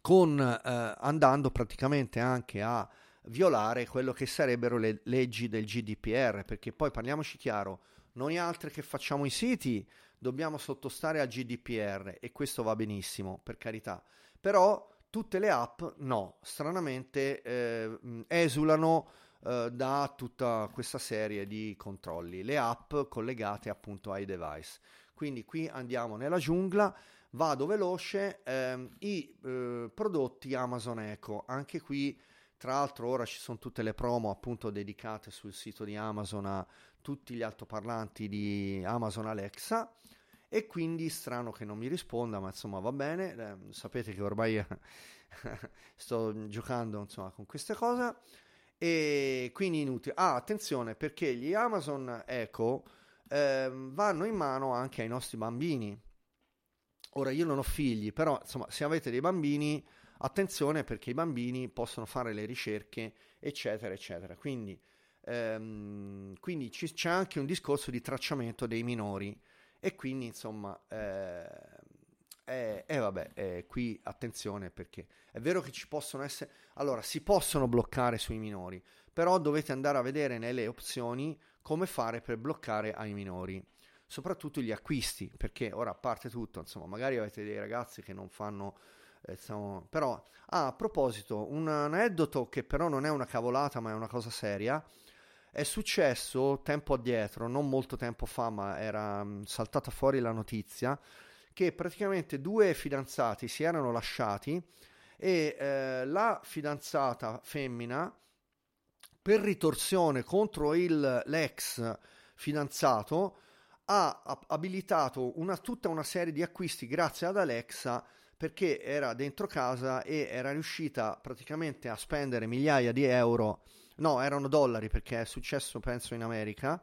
con, eh, andando praticamente anche a violare quello che sarebbero le leggi del GDPR, perché poi parliamoci chiaro, noi altri che facciamo i siti dobbiamo sottostare al GDPR e questo va benissimo, per carità. Però tutte le app no, stranamente eh, esulano eh, da tutta questa serie di controlli, le app collegate appunto ai device. Quindi qui andiamo nella giungla, vado veloce, ehm, i eh, prodotti Amazon Echo, anche qui tra l'altro ora ci sono tutte le promo appunto dedicate sul sito di Amazon a tutti gli altoparlanti di Amazon Alexa e quindi strano che non mi risponda, ma insomma va bene, eh, sapete che ormai sto giocando insomma con queste cose e quindi inutile. Ah, attenzione perché gli Amazon Echo eh, vanno in mano anche ai nostri bambini. Ora io non ho figli, però insomma se avete dei bambini attenzione perché i bambini possono fare le ricerche eccetera eccetera. Quindi, ehm, quindi c- c'è anche un discorso di tracciamento dei minori e quindi insomma eh, E eh, eh, vabbè, eh, qui attenzione perché è vero che ci possono essere... Allora, si possono bloccare sui minori, però dovete andare a vedere nelle opzioni come fare per bloccare ai minori, soprattutto gli acquisti, perché ora a parte tutto, insomma, magari avete dei ragazzi che non fanno... Eh, insomma, però, ah, a proposito, un aneddoto che però non è una cavolata, ma è una cosa seria. È successo tempo addietro, non molto tempo fa, ma era mh, saltata fuori la notizia che praticamente due fidanzati si erano lasciati e eh, la fidanzata femmina per ritorsione contro il, l'ex fidanzato ha abilitato una, tutta una serie di acquisti grazie ad Alexa perché era dentro casa e era riuscita praticamente a spendere migliaia di euro, no erano dollari perché è successo penso in America,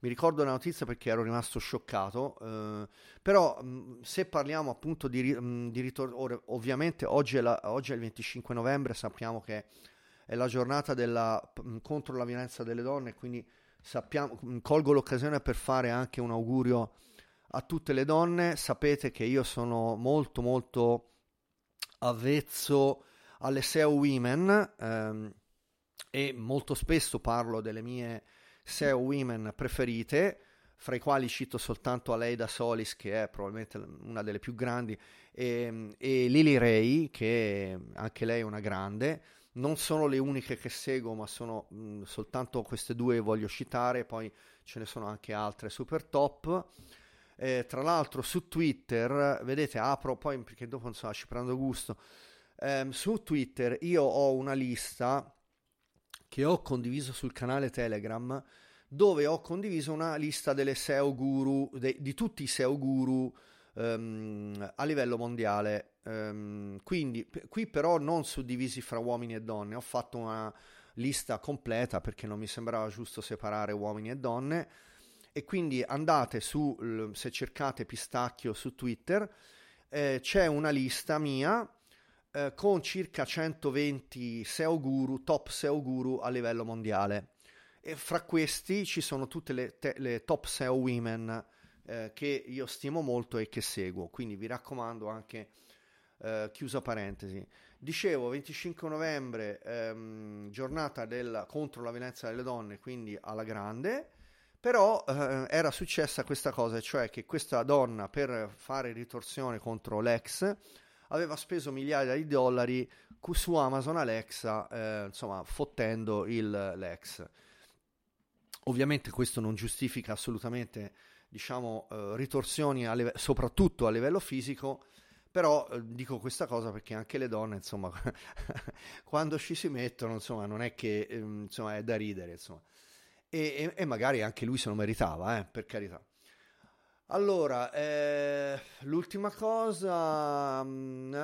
mi ricordo la notizia perché ero rimasto scioccato, eh, però mh, se parliamo appunto di, mh, di ritorno, ovviamente oggi è, la, oggi è, il 25 novembre, sappiamo che è la giornata della, mh, contro la violenza delle donne, quindi sappiamo, colgo l'occasione per fare anche un augurio a tutte le donne, sapete che io sono molto molto avvezzo alle SEO Women ehm, e molto spesso parlo delle mie SEO women preferite, fra i quali cito soltanto Aleida Solis, che è probabilmente una delle più grandi, e, e Lily Ray, che anche lei è una grande. Non sono le uniche che seguo, ma sono mh, soltanto queste due che voglio citare, poi ce ne sono anche altre super top. Eh, tra l'altro su Twitter, vedete, apro poi perché dopo insomma ci prendo gusto. Eh, su Twitter io ho una lista che ho condiviso sul canale Telegram dove ho condiviso una lista delle SEO guru, de, di tutti i SEO guru um, a livello mondiale. Um, quindi p- qui però non suddivisi fra uomini e donne, ho fatto una lista completa perché non mi sembrava giusto separare uomini e donne e quindi andate su, se cercate pistacchio su Twitter, eh, c'è una lista mia eh, con circa 120 SEO guru, top SEO guru a livello mondiale. E fra questi ci sono tutte le, te- le top SEO women eh, che io stimo molto e che seguo, quindi vi raccomando anche, eh, chiusa parentesi. Dicevo, 25 novembre, ehm, giornata del, contro la violenza delle donne, quindi alla grande, però eh, era successa questa cosa, cioè che questa donna per fare ritorsione contro l'ex aveva speso migliaia di dollari su Amazon Alexa, eh, insomma, fottendo il, l'ex. Ovviamente questo non giustifica assolutamente, diciamo, eh, ritorsioni a live- soprattutto a livello fisico, però eh, dico questa cosa perché anche le donne, insomma, quando ci si mettono, insomma, non è che, ehm, insomma, è da ridere, insomma. E, e, e magari anche lui se lo meritava, eh, per carità. Allora, eh, l'ultima cosa, mm,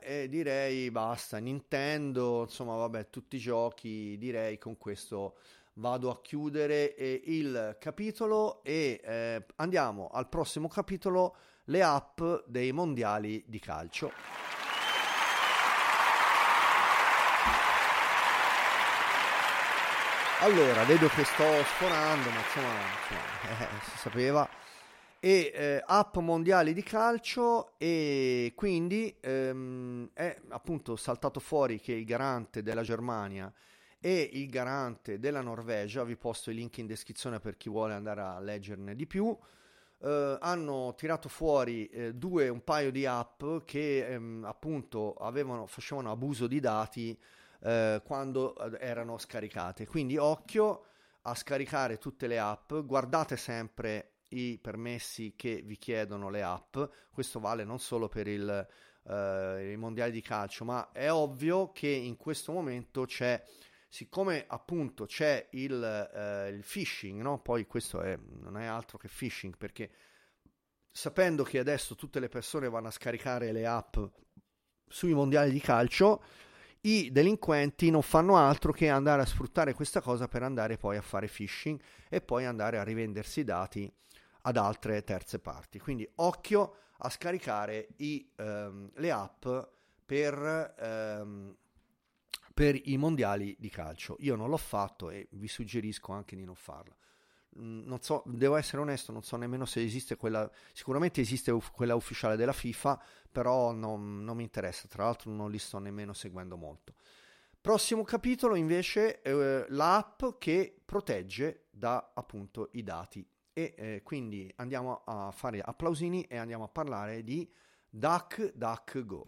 eh, direi basta, Nintendo, insomma, vabbè, tutti i giochi, direi con questo vado a chiudere eh, il capitolo e eh, andiamo al prossimo capitolo, le app dei mondiali di calcio. Allora, vedo che sto sforando, ma insomma, insomma eh, si sapeva e eh, app mondiali di calcio e quindi ehm, è appunto saltato fuori che il garante della Germania e il garante della Norvegia, vi posto il link in descrizione per chi vuole andare a leggerne di più, eh, hanno tirato fuori eh, due, un paio di app che ehm, appunto avevano, facevano abuso di dati eh, quando eh, erano scaricate. Quindi occhio a scaricare tutte le app, guardate sempre i permessi che vi chiedono le app. Questo vale non solo per il, uh, i mondiali di calcio, ma è ovvio che in questo momento c'è, siccome appunto c'è il, uh, il phishing, no? poi questo è, non è altro che phishing perché sapendo che adesso tutte le persone vanno a scaricare le app sui mondiali di calcio, i delinquenti non fanno altro che andare a sfruttare questa cosa per andare poi a fare phishing e poi andare a rivendersi i dati ad altre terze parti. Quindi occhio a scaricare i, um, le app per, um, per, i mondiali di calcio. Io non l'ho fatto e vi suggerisco anche di non farlo. mm, non so, devo essere onesto, non so nemmeno se esiste quella, sicuramente esiste uf- quella ufficiale della FIFA, però non, non, mi interessa, tra l'altro non li sto nemmeno seguendo molto. Prossimo capitolo invece eh, l'app che protegge da appunto i dati e eh, quindi andiamo a fare applausini e andiamo a parlare di DuckDuckGo.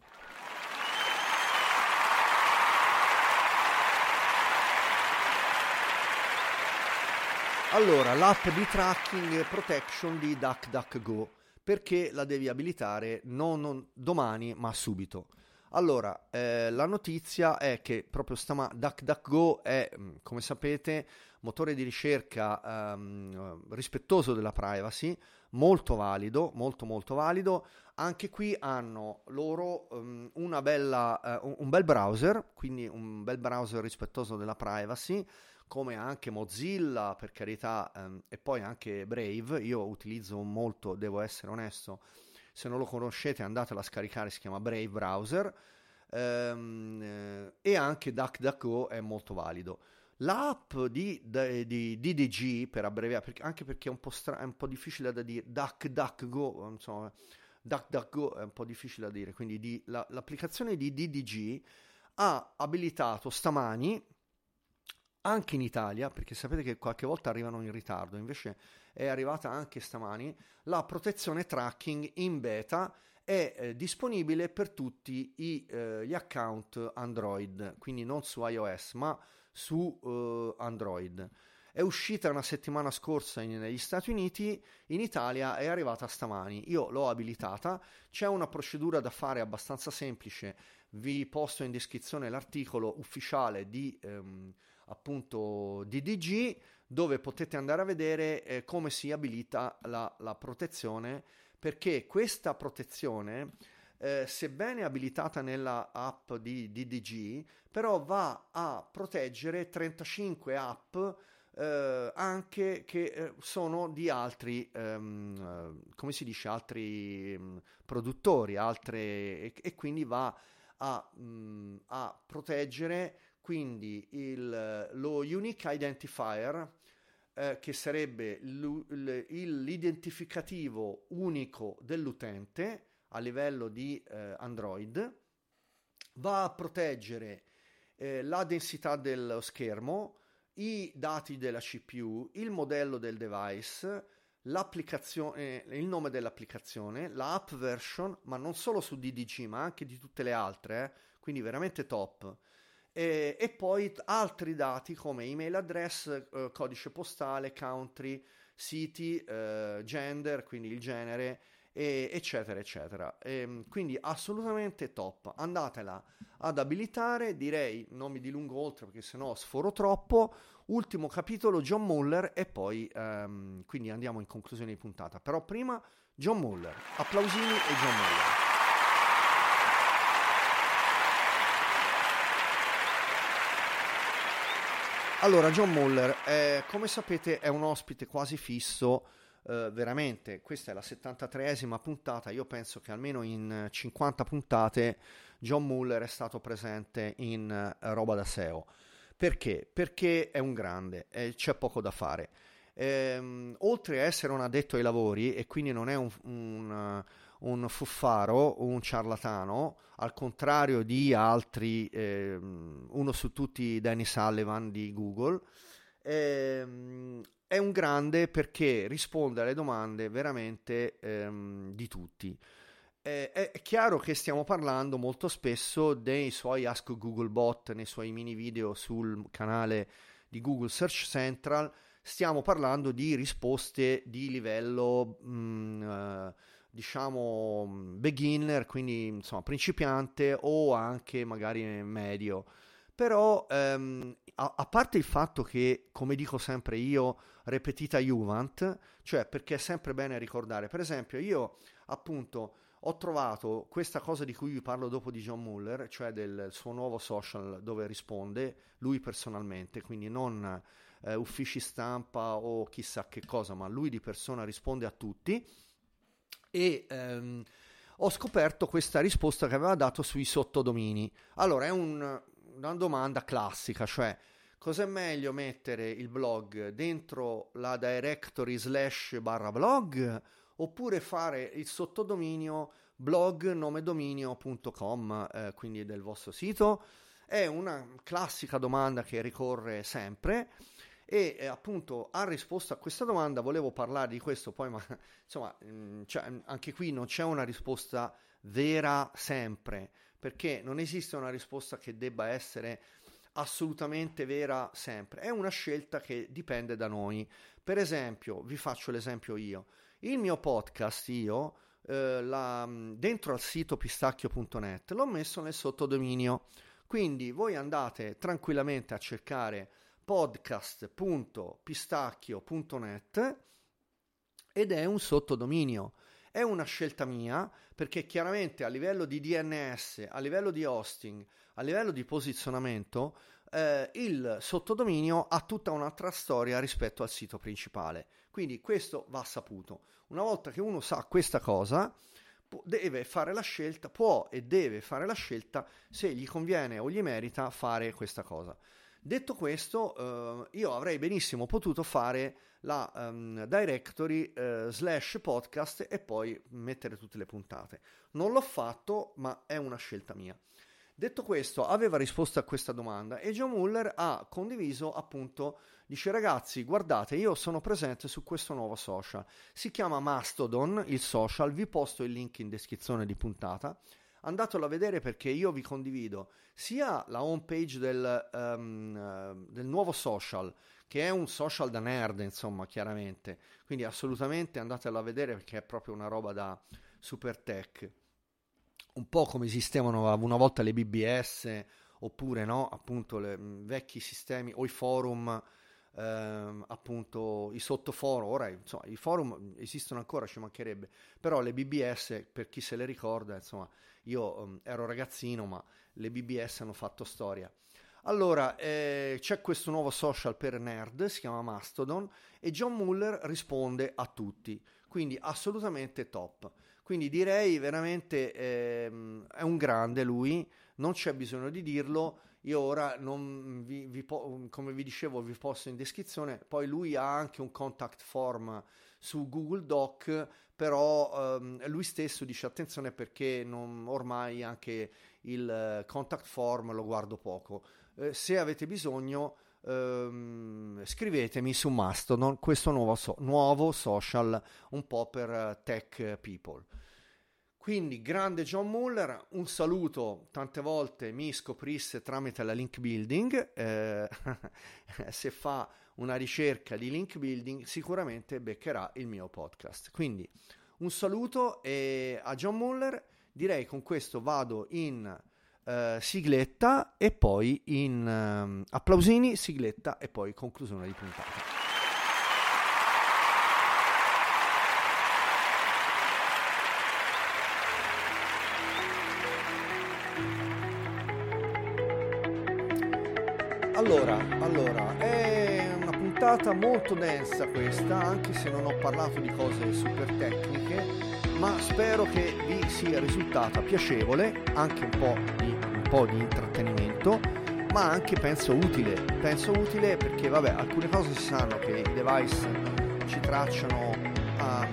Allora, l'app di tracking protection di DuckDuckGo, perché la devi abilitare non, non domani, ma subito. Allora, eh, la notizia è che proprio stamattina DuckDuckGo è, mm, come sapete, motore di ricerca ehm, rispettoso della privacy, molto valido, molto molto valido. Anche qui hanno loro um, bella, uh, un bel browser, quindi un bel browser rispettoso della privacy, come anche Mozilla, per carità, um, e poi anche Brave. Io utilizzo molto, devo essere onesto, se non lo conoscete andatelo a scaricare, si chiama Brave Browser. Um, e anche DuckDuckGo è molto valido. L'app di, di, di DDG, per abbreviare, perché, anche perché è un, po stra- è un po' difficile da dire, DuckDuckGo, insomma, DuckDuckGo è un po' difficile da dire, quindi di, la, l'applicazione di DDG ha abilitato stamani, anche in Italia, perché sapete che qualche volta arrivano in ritardo, invece è arrivata anche stamani, la protezione tracking in beta è eh, disponibile per tutti i, eh, gli account Android, quindi non su iOS, ma su eh, Android. È uscita una settimana scorsa in, negli Stati Uniti, in Italia è arrivata stamani. Io l'ho abilitata, c'è una procedura da fare abbastanza semplice. Vi posto in descrizione l'articolo ufficiale di ehm, appunto DDG dove potete andare a vedere eh, come si abilita la, la protezione perché questa protezione eh, sebbene abilitata nella app di DDG, però va a proteggere 35 app eh, anche che eh, sono di altri, ehm, come si dice, altri mm, produttori, altre, e, e, quindi va a, mh, mm, a proteggere quindi il, lo Unique Identifier, eh, che sarebbe l'identificativo unico dell'utente a livello di eh, Android, va a proteggere eh, la densità dello schermo, i dati della CPU, il modello del device, l'applicazione, il nome dell'applicazione, la app version, ma non solo su DDG, ma anche di tutte le altre, eh? quindi veramente top. E, e, poi altri dati come email address, eh, codice postale, country, city, eh, gender, quindi il genere, e, eccetera, eccetera. E, ehm, quindi assolutamente top. Andatela ad abilitare, direi non mi dilungo oltre perché sennò sforo troppo. Ultimo capitolo John Muller e poi um, quindi andiamo in conclusione di puntata. Però prima John Muller, applausini e John Muller. Allora, John Muller, eh, come sapete, è un ospite quasi fisso Uh, veramente questa è la 73esima puntata. Io penso che almeno in 50 puntate John Muller è stato presente in uh, roba da SEO perché? perché è un grande e c'è poco da fare. Ehm, oltre a essere un addetto ai lavori e quindi non è un, un, un fuffaro un ciarlatano al contrario di altri ehm, uno su tutti Danny Sullivan di Google ehm, è un grande perché risponde alle domande veramente ehm, di tutti. Eh, è chiaro che stiamo parlando molto spesso dei suoi Ask Google Bot, nei suoi mini video sul canale di Google Search Central, stiamo parlando di risposte di livello mh, mm, eh, diciamo beginner, quindi insomma principiante o anche magari medio. Però ehm, a, a, parte il fatto che, come dico sempre io, repetita Juvent, cioè perché è sempre bene ricordare, per esempio io appunto ho trovato questa cosa di cui vi parlo dopo di John Muller, cioè del suo nuovo social dove risponde lui personalmente, quindi non eh, uffici stampa o chissà che cosa, ma lui di persona risponde a tutti e ehm, ho scoperto questa risposta che aveva dato sui sottodomini. Allora, è un, una domanda classica, cioè cos'è meglio mettere il blog dentro la directory slash barra blog oppure fare il sottodominio blog nomedominio.com, eh, quindi del vostro sito? È una classica domanda che ricorre sempre e eh, appunto a risposta a questa domanda volevo parlare di questo poi ma insomma mh, mm, cioè, anche qui non c'è una risposta vera sempre perché non esiste una risposta che debba essere assolutamente vera sempre, è una scelta che dipende da noi. Per esempio, vi faccio l'esempio io. Il mio podcast io eh, la, dentro al sito pistacchio.net l'ho messo nel sottodominio. Quindi voi andate tranquillamente a cercare podcast.pistacchio.net ed è un sottodominio. È una scelta mia perché chiaramente a livello di DNS, a livello di hosting, a livello di posizionamento, eh, il sottodominio ha tutta un'altra storia rispetto al sito principale. Quindi questo va saputo. Una volta che uno sa questa cosa, deve fare la scelta, può e deve fare la scelta se gli conviene o gli merita fare questa cosa. Detto questo, eh, io avrei benissimo potuto fare la um, directory uh, slash podcast e poi mettere tutte le puntate. Non l'ho fatto, ma è una scelta mia. Detto questo, aveva risposto a questa domanda e John Muller ha condiviso appunto, dice ragazzi guardate io sono presente su questo nuovo social, si chiama Mastodon il social, vi posto il link in descrizione di puntata andatelo a vedere perché io vi condivido sia la homepage del, um, del nuovo social, che è un social da nerd, insomma, chiaramente. Quindi assolutamente andatelo a vedere perché è proprio una roba da super tech. Un po' come esistevano una volta le BBS oppure no, appunto i vecchi sistemi o i forum ehm, appunto i sottoforum, ora insomma i forum esistono ancora, ci mancherebbe, però le BBS, per chi se le ricorda, insomma io um, ero ragazzino ma le BBS hanno fatto storia. Allora, eh, c'è questo nuovo social per nerd, si chiama Mastodon, e John Muller risponde a tutti, quindi assolutamente top. Quindi direi veramente ehm, è un grande lui, non c'è bisogno di dirlo, io ora non vi, vi po- come vi dicevo vi posto in descrizione, poi lui ha anche un contact form su Google Doc, però ehm, lui stesso dice attenzione perché non, ormai anche il contact form lo guardo poco. Eh, se avete bisogno ehm, scrivetemi su Mastodon questo nuovo, so- nuovo social un po' per tech people. Quindi grande John Muller, un saluto, tante volte mi scoprisse tramite la link building, eh, se fa una ricerca di link building sicuramente beccherà il mio podcast. Quindi un saluto e a John Muller, direi con questo vado in eh, sigletta e poi in eh, applausini, sigletta e poi conclusione di puntata. Puntata molto densa questa, anche se non ho parlato di cose super tecniche, ma spero che vi sia risultata piacevole, anche un po' di, un po di intrattenimento, ma anche penso utile. Penso utile perché, vabbè, alcune cose si sanno che i device ci tracciano um,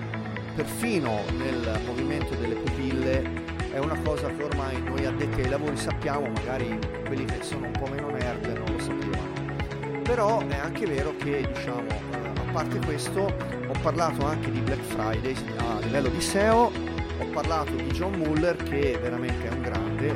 perfino nel movimento delle pupille è una cosa che ormai noi addetti ai lavori sappiamo, magari quelli che sono un po' meno Però è anche vero che, diciamo, eh, a parte questo, ho parlato anche di Black Friday a livello di SEO, ho parlato di John Muller che veramente è un grande, eh,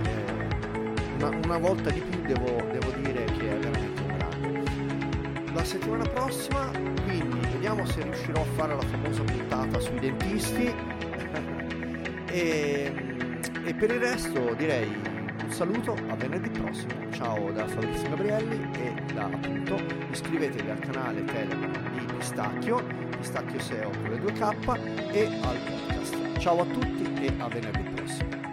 una, una, volta di più devo, devo dire che è veramente un grande. La settimana prossima, quindi, vediamo se riuscirò a fare la famosa puntata sui dentisti. e e per il resto direi saluto, a venerdì prossimo. Ciao da Fabrizio Gabrielli e da appunto iscrivetevi al canale Telegram di Pistacchio, Pistacchio SEO con le 2K e al podcast. Ciao a tutti e a venerdì prossimo.